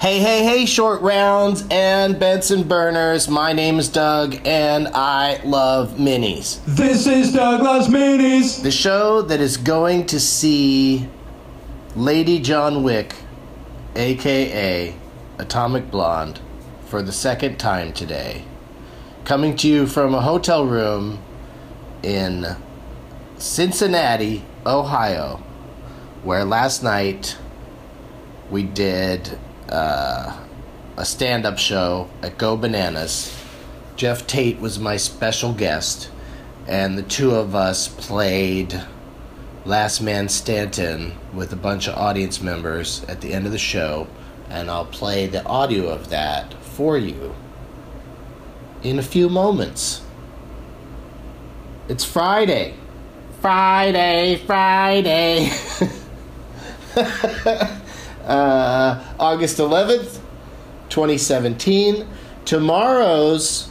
Hey, hey, hey, short rounds and Benson burners. My name is Doug and I love minis. This is Doug Loves Minis. The show that is going to see Lady John Wick, aka Atomic Blonde, for the second time today. Coming to you from a hotel room in Cincinnati, Ohio, where last night we did uh, a stand up show at Go Bananas. Jeff Tate was my special guest, and the two of us played Last Man Stanton with a bunch of audience members at the end of the show, and I'll play the audio of that for you in a few moments. It's Friday. Friday, Friday. uh, August 11th, 2017. Tomorrow's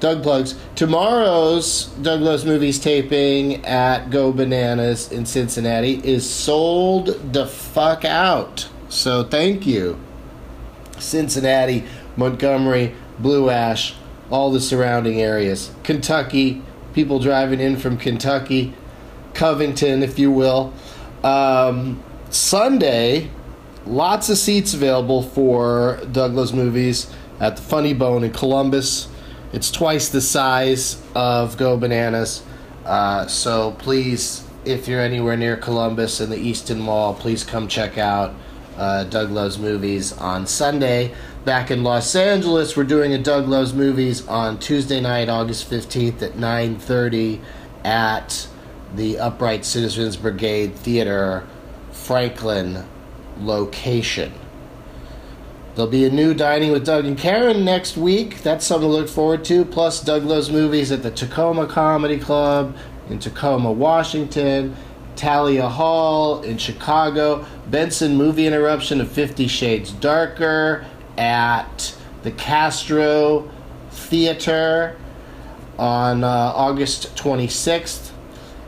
Doug Plugs. Tomorrow's Doug Loves Movies taping at Go Bananas in Cincinnati is sold the fuck out. So thank you. Cincinnati, Montgomery, Blue Ash, all the surrounding areas. Kentucky, people driving in from Kentucky, Covington, if you will. Um, Sunday, lots of seats available for Doug Loves Movies at the Funny Bone in Columbus. It's twice the size of Go Bananas. Uh, so please, if you're anywhere near Columbus and the Easton Mall, please come check out uh, Doug Loves Movies on Sunday. Back in Los Angeles, we're doing a Doug Loves Movies on Tuesday night, August 15th at 9.30 at the Upright Citizens Brigade Theater, Franklin location. There'll be a new Dining with Doug and Karen next week. That's something to look forward to. Plus, Doug Loves Movies at the Tacoma Comedy Club in Tacoma, Washington. Thalia Hall in Chicago. Benson Movie Interruption of Fifty Shades Darker at the Castro Theater on uh, August 26th.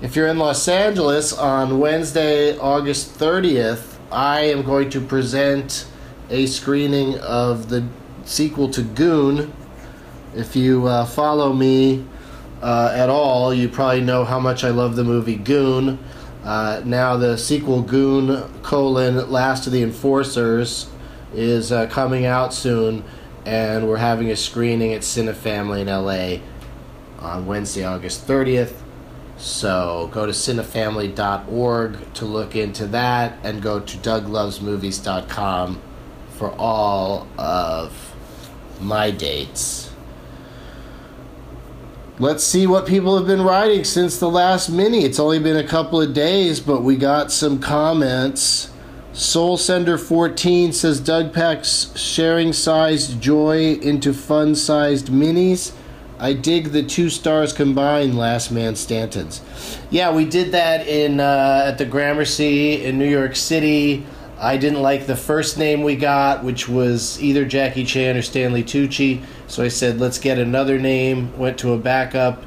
If you're in Los Angeles on Wednesday, August 30th, I am going to present a screening of the sequel to Goon. If you uh, follow me uh, at all, you probably know how much I love the movie Goon. Uh, now the sequel Goon colon Last of the Enforcers is uh, coming out soon, and we're having a screening at Cinefamily in LA on Wednesday, August 30th. So go to cinefamily.org to look into that and go to douglovesmovies.com for all of my dates. Let's see what people have been writing since the last mini. It's only been a couple of days, but we got some comments. Soul Sender 14 says Doug packs sharing sized joy into fun sized minis. I dig the two stars combined Last Man Stantons. Yeah, we did that in uh, at the Gramercy in New York City. I didn't like the first name we got, which was either Jackie Chan or Stanley Tucci. So I said, let's get another name. Went to a backup,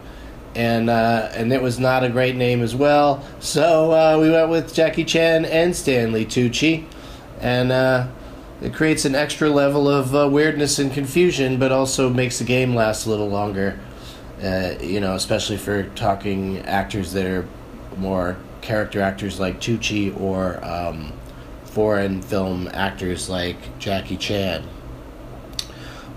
and uh, and it was not a great name as well. So uh, we went with Jackie Chan and Stanley Tucci, and uh, it creates an extra level of uh, weirdness and confusion, but also makes the game last a little longer. Uh, you know, especially for talking actors that are more character actors like Tucci or um, foreign film actors like Jackie Chan.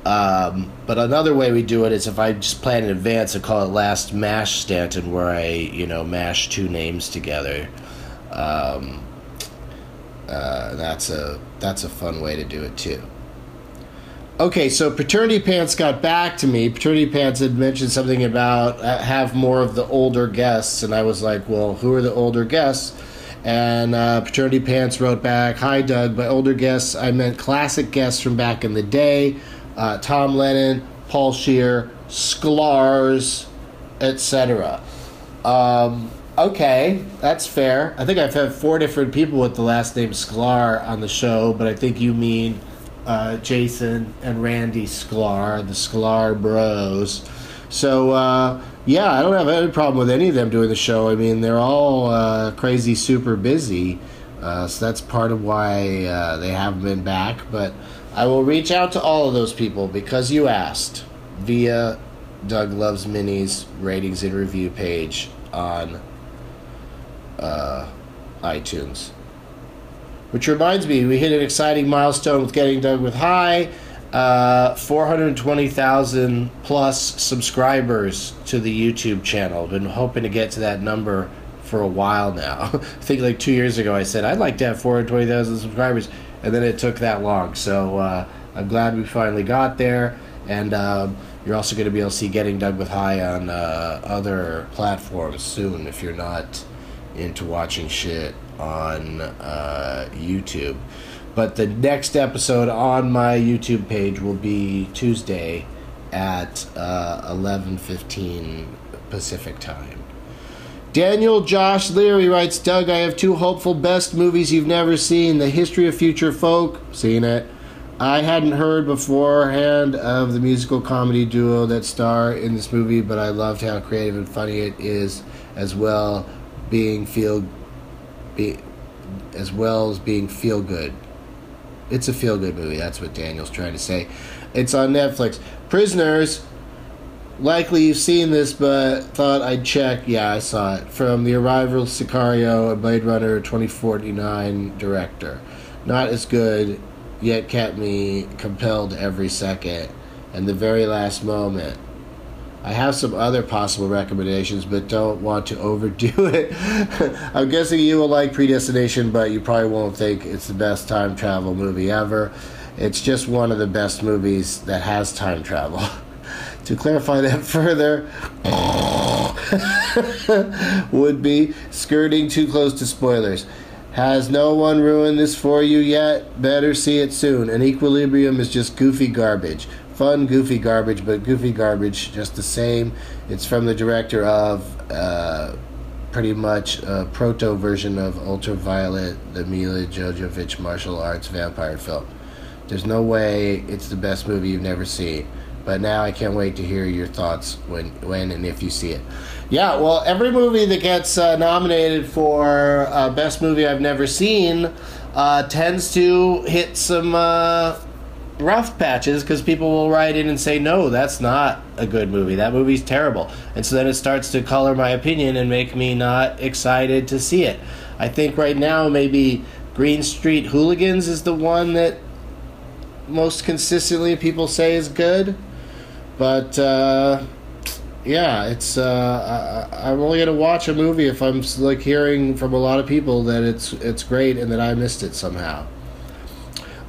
Um, but another way we do it is if I just plan in advance, I call it Last Mash Stanton, where I, you know, mash two names together. Um, uh, that's a that's a fun way to do it too. Okay, so Paternity Pants got back to me. Paternity Pants had mentioned something about uh, have more of the older guests, and I was like, well, who are the older guests? And uh, Paternity Pants wrote back, Hi, Doug. By older guests, I meant classic guests from back in the day uh, Tom Lennon, Paul Scheer, Sklar's, etc. Um, Okay, that's fair. I think I've had four different people with the last name Sklar on the show, but I think you mean uh, Jason and Randy Sklar, the Sklar Bros. So uh, yeah, I don't have any problem with any of them doing the show. I mean, they're all uh, crazy, super busy, uh, so that's part of why uh, they haven't been back. But I will reach out to all of those people because you asked via Doug Loves Minis ratings and review page on uh, iTunes. Which reminds me, we hit an exciting milestone with getting Doug with High. Uh, 420,000 plus subscribers to the YouTube channel. Been hoping to get to that number for a while now. I think like two years ago I said I'd like to have 420,000 subscribers, and then it took that long. So uh, I'm glad we finally got there. And um, you're also going to be able to see Getting Doug with High on uh, other platforms soon if you're not into watching shit on uh, YouTube. But the next episode on my YouTube page will be Tuesday at uh, 11:15 Pacific time. Daniel Josh Leary writes, Doug, I have two hopeful best movies you've never seen. The History of Future Folk, seen it. I hadn't heard beforehand of the musical comedy duo that star in this movie, but I loved how creative and funny it is, as well being feel, be, as well as being feel good. It's a feel good movie. That's what Daniel's trying to say. It's on Netflix. Prisoners. Likely you've seen this, but thought I'd check. Yeah, I saw it. From the Arrival, Sicario, and Blade Runner 2049 director. Not as good, yet kept me compelled every second. And the very last moment. I have some other possible recommendations, but don't want to overdo it. I'm guessing you will like Predestination, but you probably won't think it's the best time travel movie ever. It's just one of the best movies that has time travel. to clarify that further, would be skirting too close to spoilers. Has no one ruined this for you yet? Better see it soon. An equilibrium is just goofy garbage fun, goofy garbage, but goofy garbage just the same. It's from the director of uh, pretty much a proto version of Ultraviolet, the Milla Jovovich martial arts vampire film. There's no way it's the best movie you've never seen. But now I can't wait to hear your thoughts when, when and if you see it. Yeah, well, every movie that gets uh, nominated for uh, best movie I've never seen uh, tends to hit some uh, rough patches because people will write in and say, no, that's not a good movie. That movie's terrible. And so then it starts to color my opinion and make me not excited to see it. I think right now maybe Green Street Hooligans is the one that most consistently people say is good. But uh, yeah, it's uh, I, I'm only gonna watch a movie if I'm like hearing from a lot of people that it's it's great and that I missed it somehow.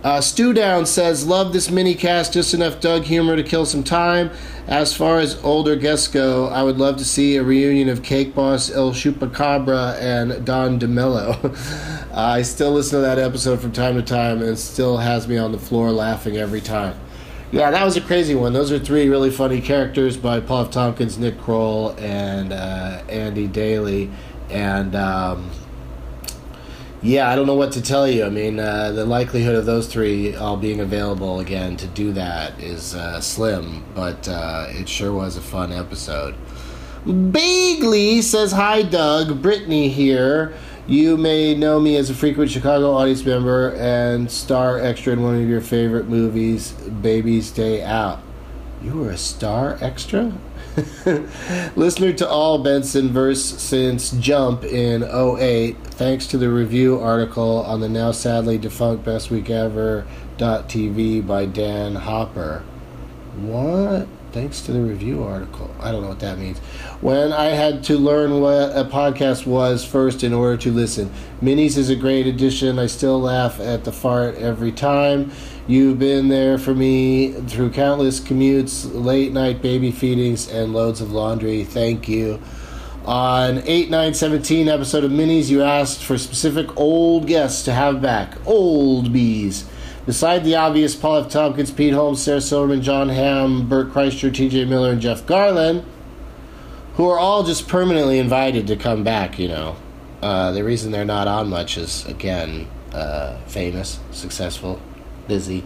Uh, Stu Down says, Love this mini cast, just enough Doug humor to kill some time. As far as older guests go, I would love to see a reunion of Cake Boss, El Chupacabra, and Don DiMello. I still listen to that episode from time to time, and it still has me on the floor laughing every time. Yeah, that was a crazy one. Those are three really funny characters by Paul F. Tompkins, Nick Kroll, and uh, Andy Daly. And. Um, yeah, I don't know what to tell you. I mean, uh, the likelihood of those three all being available again to do that is uh, slim, but uh, it sure was a fun episode. Bagley says, Hi, Doug. Brittany here. You may know me as a frequent Chicago audience member and star extra in one of your favorite movies, Baby's Day Out. You were a star extra? Listener to all Benson verse since Jump in 08, thanks to the review article on the now sadly defunct Best Week Ever TV by Dan Hopper. What? Thanks to the review article. I don't know what that means. When I had to learn what a podcast was first in order to listen. Minis is a great addition. I still laugh at the fart every time. You've been there for me through countless commutes, late night baby feedings, and loads of laundry. Thank you. On 8 9 17 episode of Minis, you asked for specific old guests to have back. Old bees. Beside the obvious Paul F. Tompkins, Pete Holmes, Sarah Silverman, Jon Hamm, Bert Kreischer, TJ Miller, and Jeff Garlin, who are all just permanently invited to come back, you know. Uh, the reason they're not on much is, again, uh, famous, successful, busy.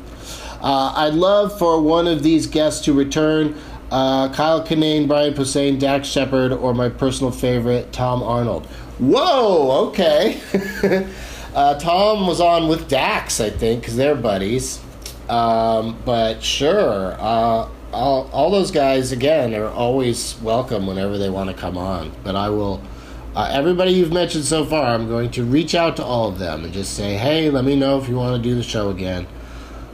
Uh, I'd love for one of these guests to return. Uh, Kyle Kinane, Brian Posehn, Dax Shepard, or my personal favorite, Tom Arnold. Whoa, okay. uh, Tom was on with Dax, I think, because they're buddies. Um, but sure, uh, all, all those guys again are always welcome whenever they want to come on. But I will. Uh, everybody you've mentioned so far, I'm going to reach out to all of them and just say, hey, let me know if you want to do the show again.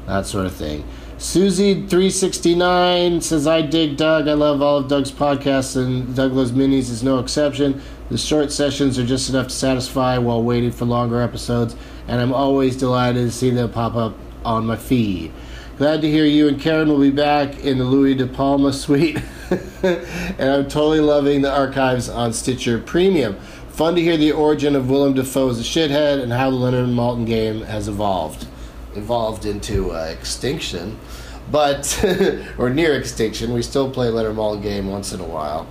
That sort of thing. Susie369 says, I dig Doug. I love all of Doug's podcasts, and Doug Loves Minis is no exception. The short sessions are just enough to satisfy while waiting for longer episodes, and I'm always delighted to see them pop up on my feed. Glad to hear you and Karen will be back in the Louie De Palma suite. and I'm totally loving the archives on Stitcher Premium. Fun to hear the origin of Willem Dafoe as a shithead and how the Leonard Maltin game has evolved. Evolved into uh, extinction, but, or near extinction. We still play Leonard Maltin game once in a while.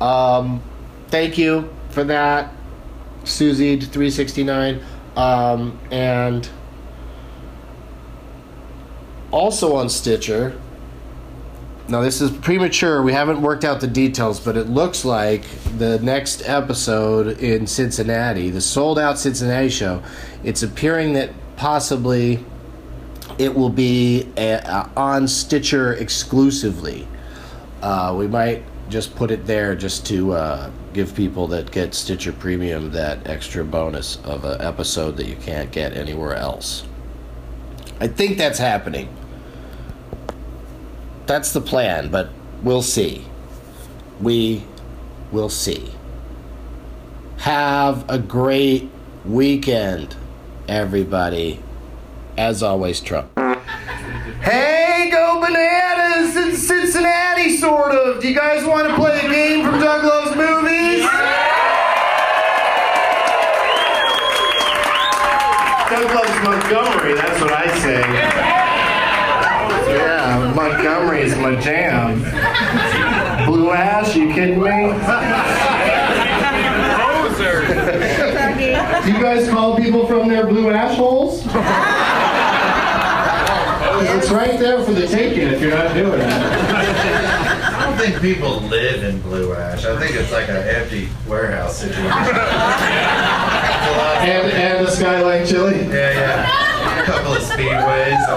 Um, thank you for that, Susie369. Um, and also on Stitcher. Now, this is premature. We haven't worked out the details, but it looks like the next episode in Cincinnati, the sold out Cincinnati show, it's appearing that possibly it will be a, a, on Stitcher exclusively. Uh, we might just put it there just to uh, give people that get Stitcher Premium that extra bonus of an episode that you can't get anywhere else. I think that's happening. That's the plan, but we'll see. We will see. Have a great weekend, everybody. As always, Trump. Hey, go bananas in Cincinnati, sort of. Do you guys want to play a game from Doug Loves Movies? Doug loves Montgomery, that's what I say. Yeah, Montgomery is my jam. Blue Ash, you kidding me? Do you guys call people from their blue ash holes? It's right there for the taking if you're not doing it. I don't think people live in Blue Ash. I think it's like an empty warehouse situation. And, and the Skyline Chili? Yeah, yeah. A couple of speedways.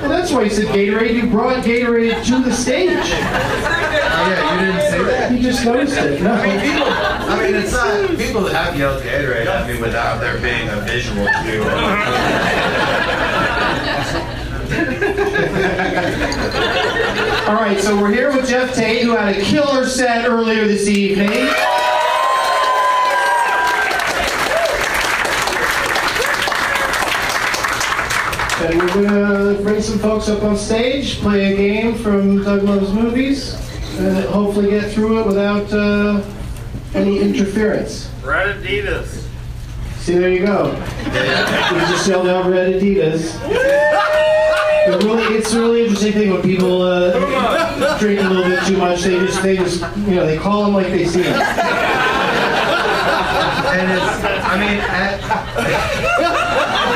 Well, that's why he said Gatorade. You brought Gatorade to the stage. Yeah, you didn't see that? You just noticed it. No. I mean, people. I mean, it's not people that have yelled Gatorade at me without there being a visual cue. All right, so we're here with Jeff Tate, who had a killer set earlier this evening. And we're gonna bring some folks up on stage, play a game from Doug Loves Movies, and hopefully get through it without uh, any interference. Red Adidas. See, there you go. We just yelled out Red Adidas. It really, it's a really interesting thing when people uh, drink a little bit too much. They just, they just, you know, they call them like they see them. And it's. I mean, at,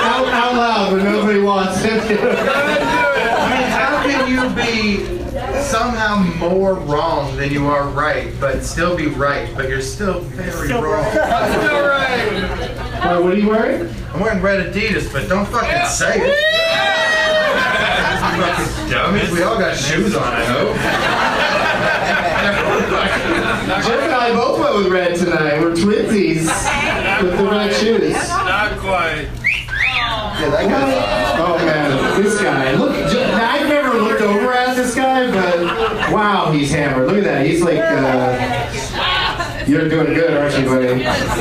Out, out loud when nobody wants it. I mean, how can you be somehow more wrong than you are right, but still be right, but you're still very wrong? i'm still Wait, what are you wearing? I'm wearing red Adidas, but don't fucking say it. fucking dummies. We all got shoes on, I hope. Jeff and I both went with red tonight. We're twinsies with the red shoes. Not quite. Yeah, that guy's Oh man, this guy. Look, I've never looked over at this guy, but wow, he's hammered. Look at that. He's like, uh, you're doing good, aren't you, buddy?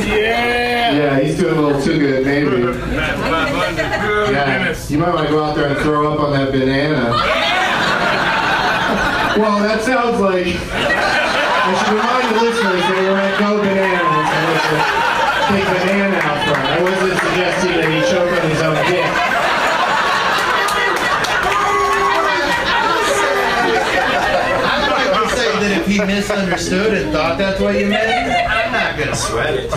Yeah. Yeah, he's doing a little too good, maybe. That's 500. Good Yeah, you might want to go out there and throw up on that banana. Well, that sounds like. I should remind the listeners that we're at Go Bananas and there's a banana out front. I wasn't suggesting that he choke on his own dick. I'd like to say that if he misunderstood and thought that's what you meant, I'm not gonna sweat it.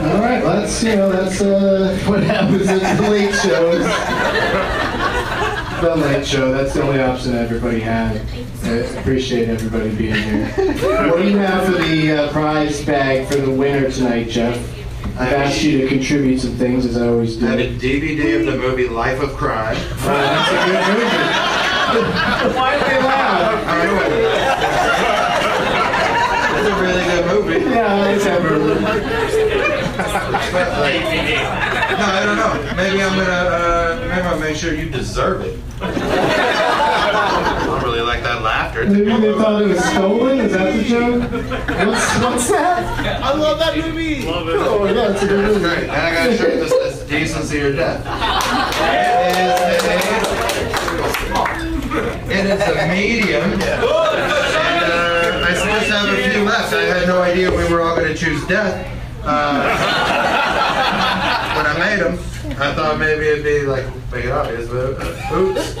All right, that's you know that's uh, what happens at the late shows. the late show. That's the only option everybody had. I appreciate everybody being here. What do you have for the uh, prize bag for the winner tonight, Jeff? I've asked you to contribute some things, as I always do. I have a DVD of the movie Life of Crime. Oh, that's a good movie. Why are they loud? I don't know. It's a really good movie. Yeah, I like that movie. But, like, no, I don't know. Maybe I'm gonna, uh, maybe I'll make sure you deserve it. I don't really like that laughter. Maybe they thought it was stolen? Is that the joke? What's, what's that? I love that movie. Love it. Oh, yeah, it's a good movie. Great. And I got a shirt that says decency or death. It is a, it is a medium. And uh, I still just have a few left. I had no idea we were all going to choose death. Uh, when I made them, I thought maybe it'd be like, make it obvious, but oops.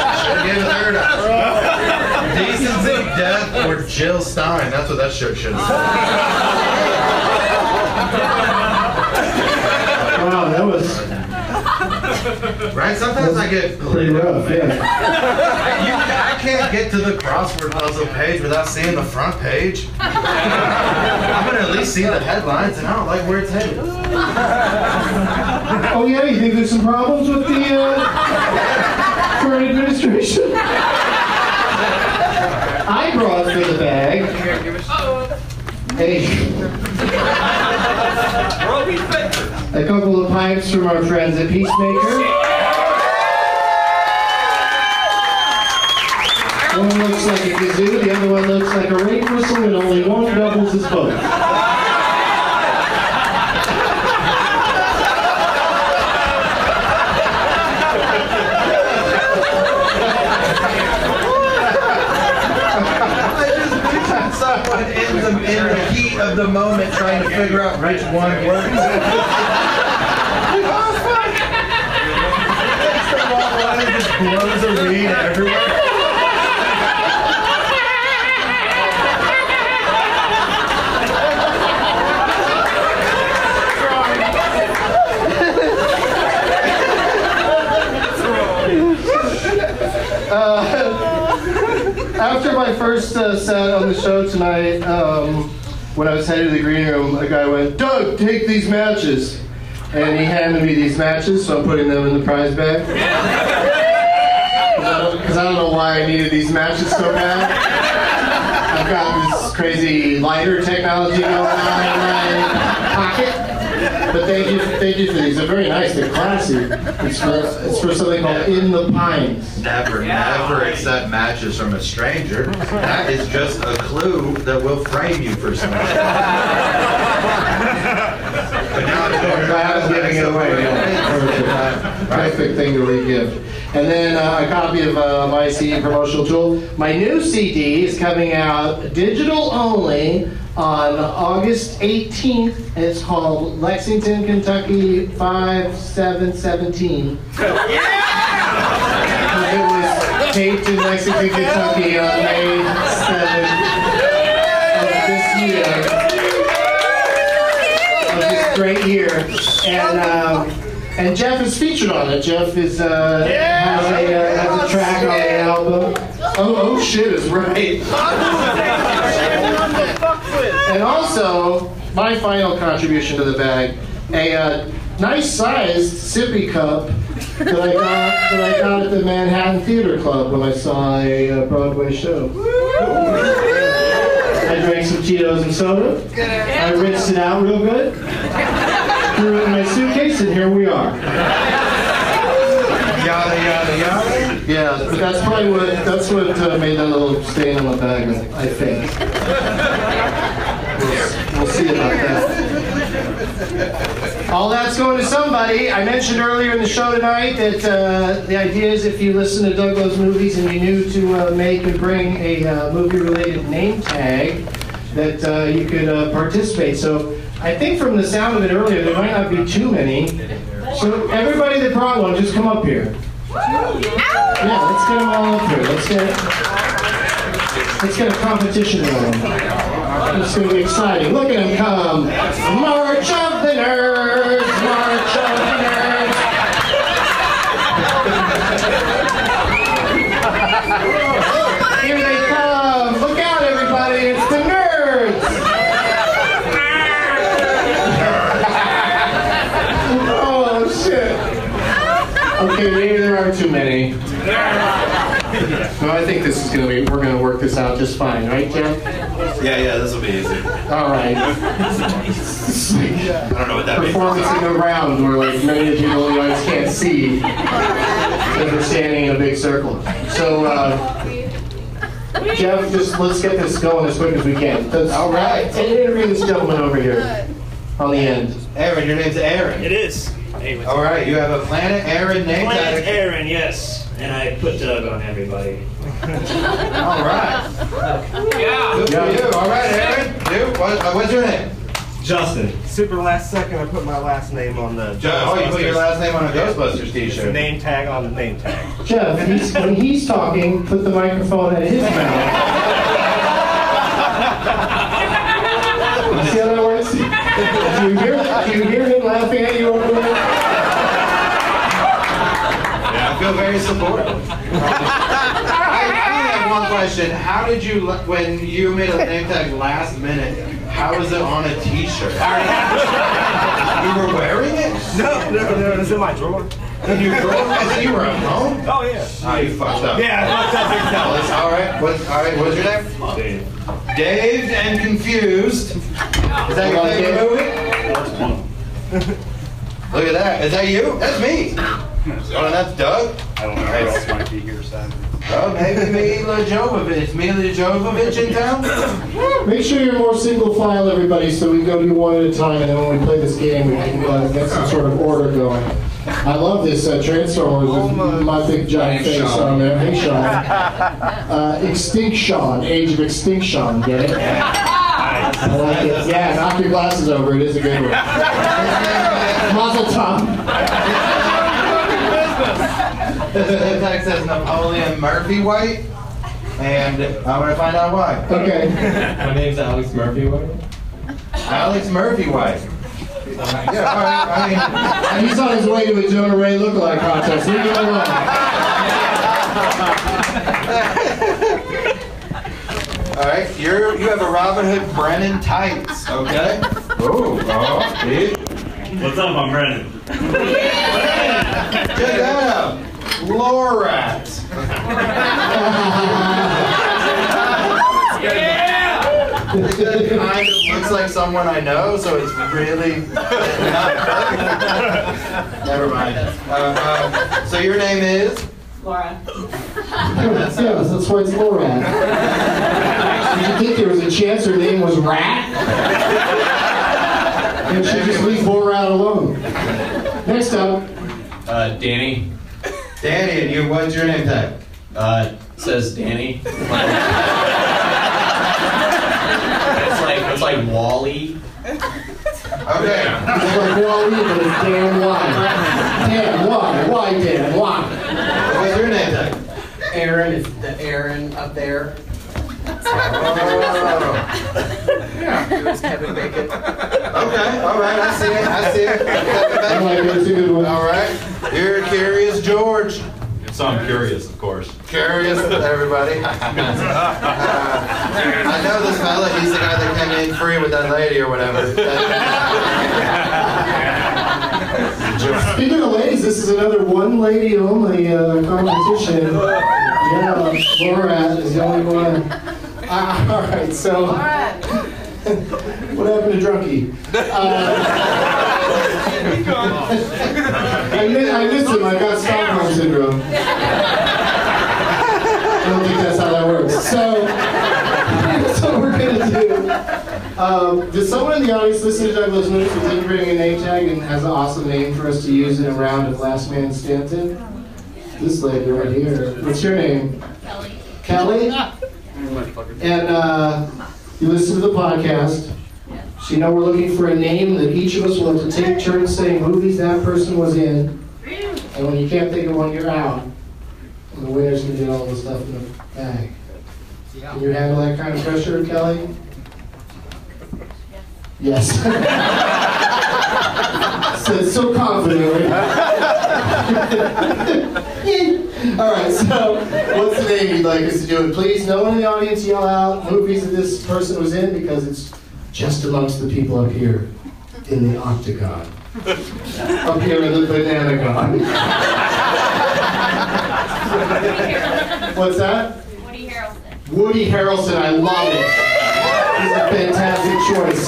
Should have given a third option. Decency, death, or Jill Stein. That's what that shirt should have said. Wow, that was Right? Sometimes I get pretty rough, yeah. You, I can't get to the crossword puzzle page without seeing the front page. I'm gonna at least see the headlines, and I don't like where it's headed. Oh, yeah, you think there's some problems with the uh, current administration? I brought for the bag a, a couple of pipes from our friends at Piecemaker. One looks like a kazoo, the other one looks like a rain whistle, and only one doubles as both. I just pictured someone in the, heat of the moment trying to figure out which one works. Takes the wrong one and just blows a reed everywhere. After my first uh, set on the show tonight, um, when I was headed to the green room, a guy went, Doug, take these matches. And he handed me these matches, so I'm putting them in the prize bag. Because I don't know why I needed these matches so bad. I've got this crazy lighter technology going on. But thank you, thank you for these. They're very nice. They're classy. It's for, it's for something called In the Pines. Never, never accept matches from a stranger. That is just a clue that will frame you for something. but now it's over. Glad I'm giving it away. Perfect. Perfect thing to re-give. And then uh, a copy of uh, my CD promotional tool. My new CD is coming out digital only on August 18th. It's called Lexington, Kentucky 5717. yeah! It was taped in Lexington, Kentucky on May 7th of this year of this great year. And um, and Jeff is featured on it. Jeff is uh, has, a, uh, has a track on the album. Oh, oh shit is right. And also, my final contribution to the bag, a uh, nice sized sippy cup that I got that I got at the Manhattan Theater Club when I saw a uh, Broadway show. I drank some Cheetos and soda. I rinsed it out real good. Threw it in my suitcase, and here we are. Yada, yada, yada. Yeah, but that's probably what that's what uh, made that little stain on the bag. I think. We'll, we'll see about that. All that's going to somebody. I mentioned earlier in the show tonight that uh, the idea is if you listen to Doug Loves Movies and you knew to uh, make and bring a uh, movie-related name tag, that uh, you could uh, participate. So I think from the sound of it earlier, there might not be too many. So everybody that brought one, just come up here. Yeah, let's get them all up here. Let's get let's get a competition going. It's to be exciting. Look at them come. March of the Nerds! No, I think this is gonna be, we're gonna work this out just fine, right, Jeff? Yeah, yeah, this will be easy. All right. I don't know what that means. Performance in the round where like many of you in the audience can't see because we're standing in a big circle. So, uh, Jeff, just let's get this going as quick as we can. All right. And interview this gentleman over here on the end. Aaron, your name's Aaron. It is. Hey, what's All right, you have a Planet Aaron name Planet tag. Aaron, yes. And I put Doug on everybody. All right. Good for you. All right, Aaron. You, what, uh, what's your name? Justin. Super last second, I put my last name on the. Joe. Oh, you put your Ghostbusters. last name on a Ghostbusters It's a t-shirt. name tag on the name tag. Jeff, he's, when he's talking, put the microphone at his mouth. See how that works? Do you hear, do you hear him laughing at you over there? I feel very supportive. I only have one question. How did you, when you made a name tag last minute, how was it on a t-shirt? You were wearing it? No, no, no, it's in my drawer. And you were, as you were at home? Oh, yeah. Oh, you fucked up. Yeah, I fucked up big time. Well, it's all right. What's all right? What's your name? Dave. Dazed and confused. Is that your favorite movie? Look at that. Is that you? That's me. Oh, and that's Doug. I don't know who else might be here, son. Oh, maybe Milla Jovovich. Milla Jovovich in town? Make sure you're more single file, everybody, so we go do one at a time, and then when we play this game, we can uh, get some sort of order going. I love this uh, Transformers with my big giant face Sean. on there. Hey, Sean. Uh, Extinction, Age of Extinction, get it? I like it. Yeah, knock your glasses over. It is a good one. Mazel tov. The tag says Napoleon Murphy White. And I'm going to find out why. Okay. My name's Alex Murphy. White. Alex Murphy White. Yeah, all right. I mean, And he's on his way to a Jonah Ray lookalike contest. Leave him alone. all right. You're you have a Robin Hood Brennan tights. Okay. Oh, oh, see? What's up, I'm Brennan. Check that out. Lorat. Yeah! It kind of looks like someone I know, so it's really Never mind. Uh, um, so your name is? Laura. Yes, yes, that's why it's Lorat. Did you think there was a chance her name was Rat? And she just leave Borat alone. Next up, Uh, Danny. Danny, and you, what's your name tag? Uh, says Danny. it's like it's like Wally. Okay. it's like Wally, but it's Dan Y. Dan Y. Why Dan Y? What's your name tag? Aaron is the Aaron up there. Oh. Yeah. It was Kevin Bacon. Okay, all right, I see it, I see I it. like it. It's a good one. All right, you're Curious George. So I'm curious, of course. Curious, everybody. Uh, I know this fella, he's the guy that came in free with that lady or whatever. Speaking of ladies, this is another one lady only uh, competition. Yeah, Borat is the only one. Ah, all right, so. What happened to Drunky? Uh, I, mi- I missed him. I got Stockholm syndrome. I don't think that's how that works. So, that's what we're gonna do. Um, does someone in the audience listen to Doug Loves Movies who didn't bring a name tag and has an awesome name for us to use in a round of Last Man Stanton? This lady right here. What's your name? Kelly. Kelly? And uh, you listen to the podcast. So you know we're looking for a name that each of us will have to take turns saying movies that person was in. And when you can't think of one, you're out. And the winner's gonna get all the stuff in the bag. Can you handle that kind of pressure, Kelly? Yes. Said so confidently. All right, so what's the name you'd like us to do? And please, no one in the audience yell out movies that this person was in because it's just amongst the people up here in the octagon. up here in the banana gon. What's that? Woody Harrelson. Woody Harrelson, I love it. He's a fantastic choice.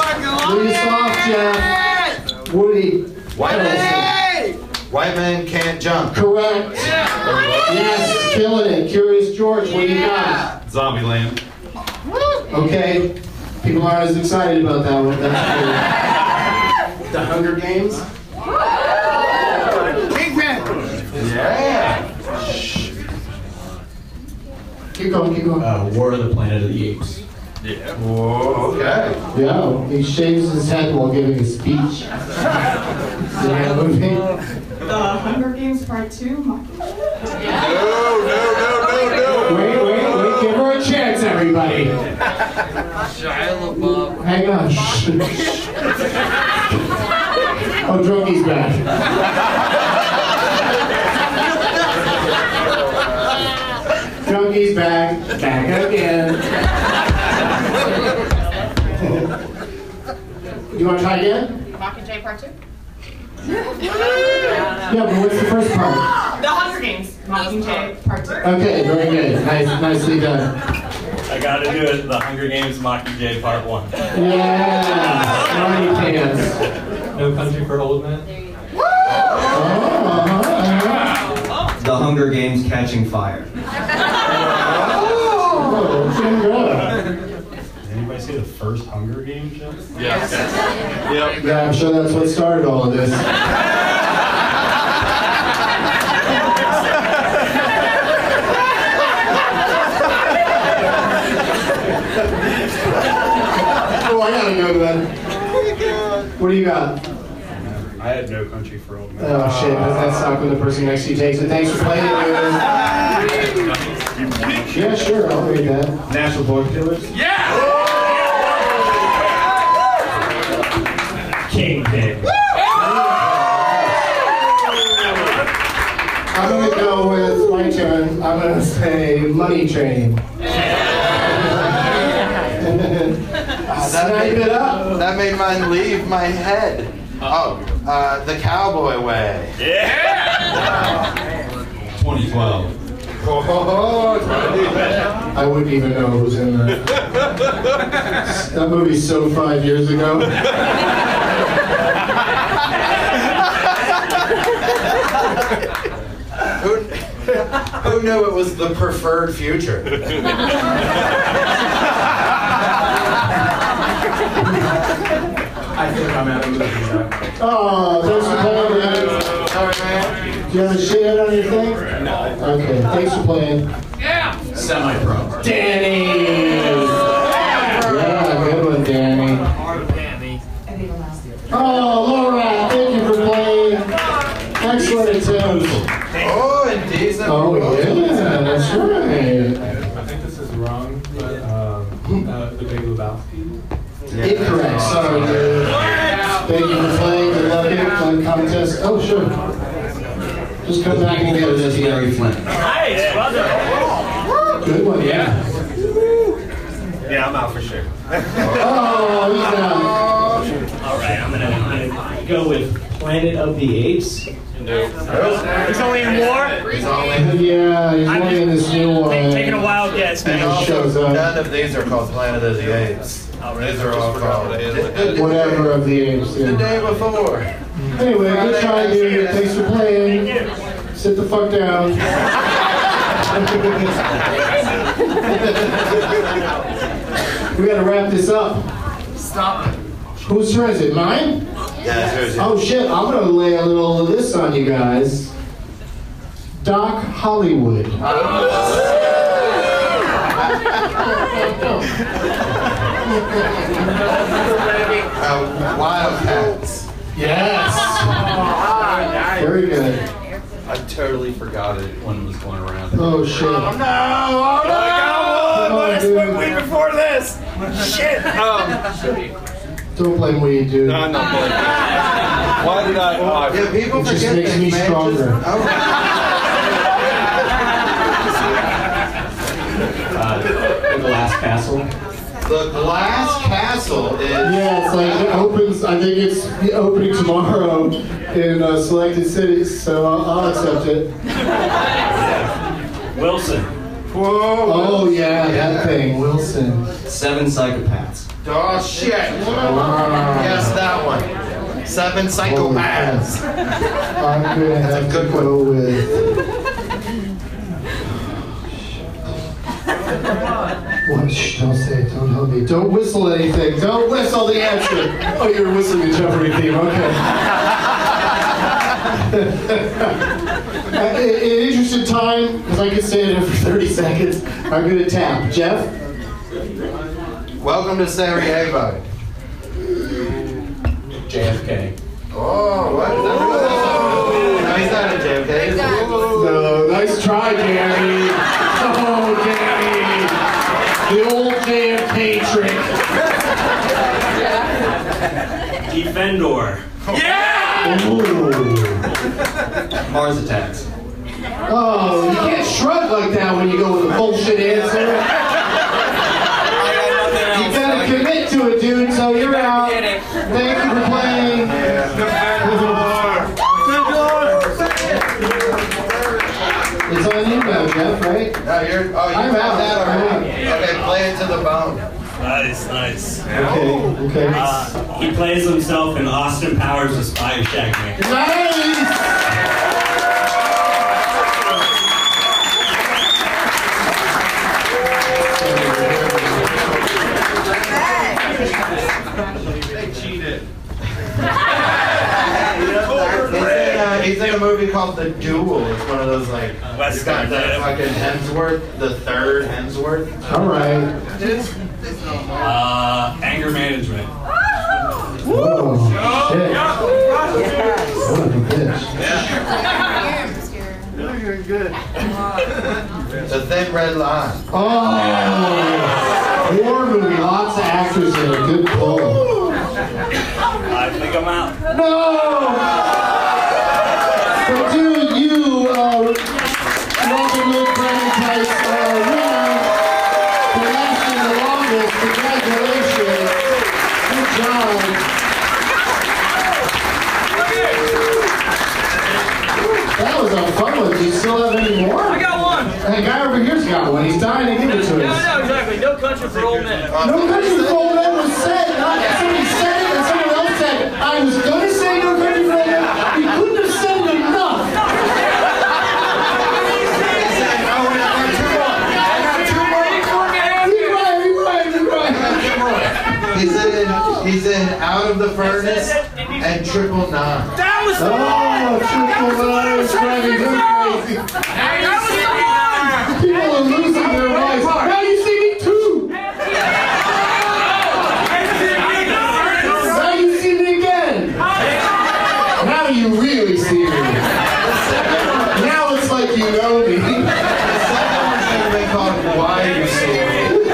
Lead us off, Jeff. Woody White Harrelson. man, white man can't jump. Correct. Yes, killing it. Curious George, what do you got? Zombieland. Okay. People aren't as excited about that one. That's cool. The Hunger Games? Yeah. Keep going, keep going. Uh, War of the Planet of the Apes. Whoa, okay. Yeah, he shaves his head while giving a speech. See that movie? The Hunger Games Part 2. No, no, no, no, no. Wait, wait, wait, give her a chance, everybody. Hang on. Oh, Drunkie's back. Drunkie's back. Back again. you want to try again? Mockingjay Part 2? Yeah, but what's the first part? The Hunger Games. Mockingjay Part 2. Okay, very good. Nice, nicely done. I gotta do it. The Hunger Games Mockingjay Part 1. Yeah, smarty pants. No Country for Old Men. Oh, uh-huh. The Hunger Games Catching Fire. Oh, pretty good. Did anybody see the first Hunger Games show? Yes. Yep. Yeah, I'm sure that's what started all of this. oh, I gotta go then. What do you got? I had no country for old men. Oh shit, does that suck when the person next to you takes it? Thanks for playing it. Yeah, sure, I'll read that. National Born Killers. Kingpin. I'm gonna go with my turn. I'm gonna say Money Train. Snipe it up. That made mine leave my head. Oh, uh, the cowboy way. Yeah. 2012. Oh, I wouldn't even know who's in that. that movie's so five years ago. who, who knew it was the preferred future? I think I'm out of movies now. Oh, thanks for playing, man. Sorry, man. Do you have a shit on your thing? No. Okay, thanks for playing. Yeah. Semi-pro. Danny! Yeah, good one, Danny. Oh, Laura, thank you for playing. Excellent attempt. Oh, and decent. Oh, yeah, that's right. I think this is wrong, but uh, The Big Lebowski. Incorrect, sorry, dude. Thank you for playing the Love It Fun contest. Oh, sure. Just come back and get it. Larry Flynt. Nice, brother. Good one, yeah. Yeah, I'm out for sure. Oh, he's out. All right, I'm gonna, I'm gonna go with Planet of the Apes. It's only in war. He's only. Yeah, he's I'm only in this new one. Taking a wild guess, man. shows up. none of these are called Planet of the Apes. Oh, these are all called the, the- Whatever of the apes. the day before. Anyway, good try, dude. Thanks for playing. Sit the fuck down. we gotta wrap this up. Stop. Whose turn is it? Mine? Yeah, seriously. Oh shit, I'm gonna lay a little of this on you guys. Doc Hollywood. Uh, Wildcats. Yes. Very good. I totally forgot it when it was going around. Oh shit. No, oh no! Come on, dude. Week before this. Shit. Don't blame weed, dude. I'm not playing. Why did I? Oh, I Yeah, people It just makes me man. stronger. Just, oh, Uh, the Glass Castle. the Glass Castle is. Yeah, it's like it opens. I think it's opening tomorrow in uh, selected cities, so I'll, I'll accept it. Wilson. Whoa. Oh yeah, that thing, Wilson. Seven psychopaths. Oh shit! Yes, that one. Seven psychopaths. I'm gonna have to go with. What? Shh, don't say it. Don't help me. Don't whistle anything. Don't whistle the answer. Oh, you're whistling the Jeopardy theme. Okay. Uh, in, in interest of time, because I could stay there for 30 seconds, I'm going to tap. Jeff? Welcome to Sarajevo. JFK. Oh, what? Is that no, he's not in JFK. No, nice try, Gary. Oh, Gary. The old JFK trick. Defendor. Ooh. Mars attacks. Oh, you can't shrug like that when you go with a bullshit answer. To it, dude, so you're out. Thank you for playing. It's on you now, Jeff, right? No, you're. Oh, you I'm out. that I'm already. Okay, play it to the bone. Nice, nice. Okay, okay. Uh, he plays himself in Austin Powers' The Spy Who Shagged Me. Nice! He's in a movie called The Duel. It's one of those like. He's got that fucking Hemsworth, the third Hemsworth. All right. Uh, anger management. Oh, shit. What a bitch. The Thin Red Line. Oh, war movie, lots of actors in it. Good pull. I think I'm out. No! But dude, you, uh, Robin Luke Brandon Price, uh, winner for lasting the longest. Congratulations. Good job. That was a fun one. Do you still have any more? I got one. That guy over here's got one. He's dying to give it to Yeah, us. I know exactly. No country for old men. No country for old men was said. Not somebody said it, and someone else said, it. "I was gonna say no country for old men." You couldn't have said it enough. He's in. He's in Out of the Furnace and Triple Nine. That was the Oh, triple nine is driving him crazy. That was the one. People are losing their minds. Now you see me too. Now you see me again. Now really see me. Now it's like you know me. The second one's gonna be called Why You See Me.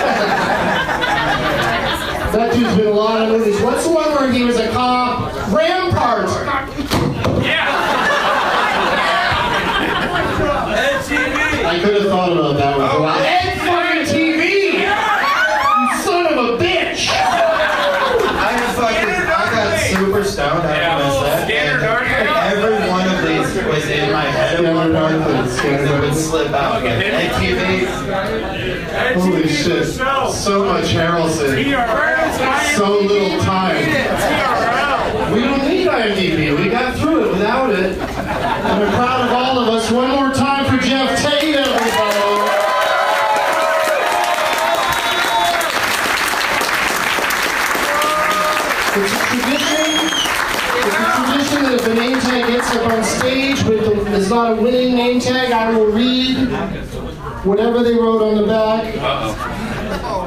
That dude's been in a lot of movies. What's the one where he was a cop? Rampart. I could have thought about that one for a while. Ed fucking TV! You son of a bitch! I got fucking. I got super stoned after my set. and Every one of these was in my head at one point. and It would slip out. Like Ed Holy shit. So much Harrelson. So little time. We don't need IMDb. We got through it without it. And we're proud of all of us. One more time for Jeff Tate, everybody. It's a tradition. It's a tradition that if a name tag gets up on stage, but it's not a winning name tag, I will read whatever they wrote on the back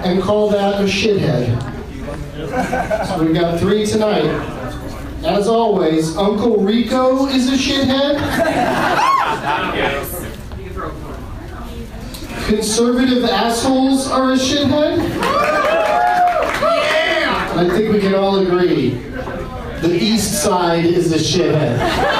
and call that a shithead. So we've got three tonight. As always, Uncle Rico is a shithead. Conservative assholes are a shithead. I think we can all agree. The East Side is a shithead.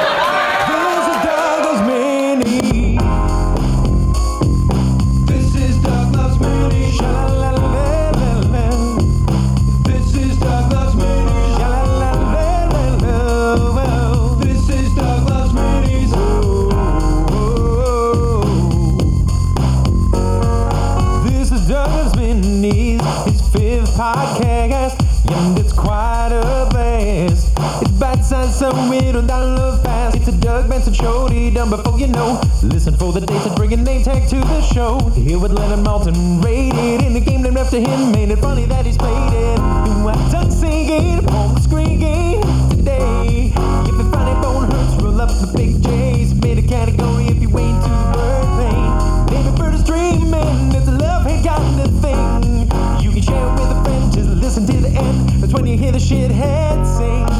so it'll download fast. It's a Doug Benson show, done before you know. Listen for the dates and bring a name tag to the show. Here with Leonard Maltin, rated in the game named after him. Made it funny that he's played it. Do I tongue singing, home screaming today? If the funny bone hurts, roll up the big J's. Made a category if you ain't too bird pain. Maybe bird is dreaming, it's a love ain't got nothing. You can share it with a friend, just listen to the end. That's when you hear the shithead sing.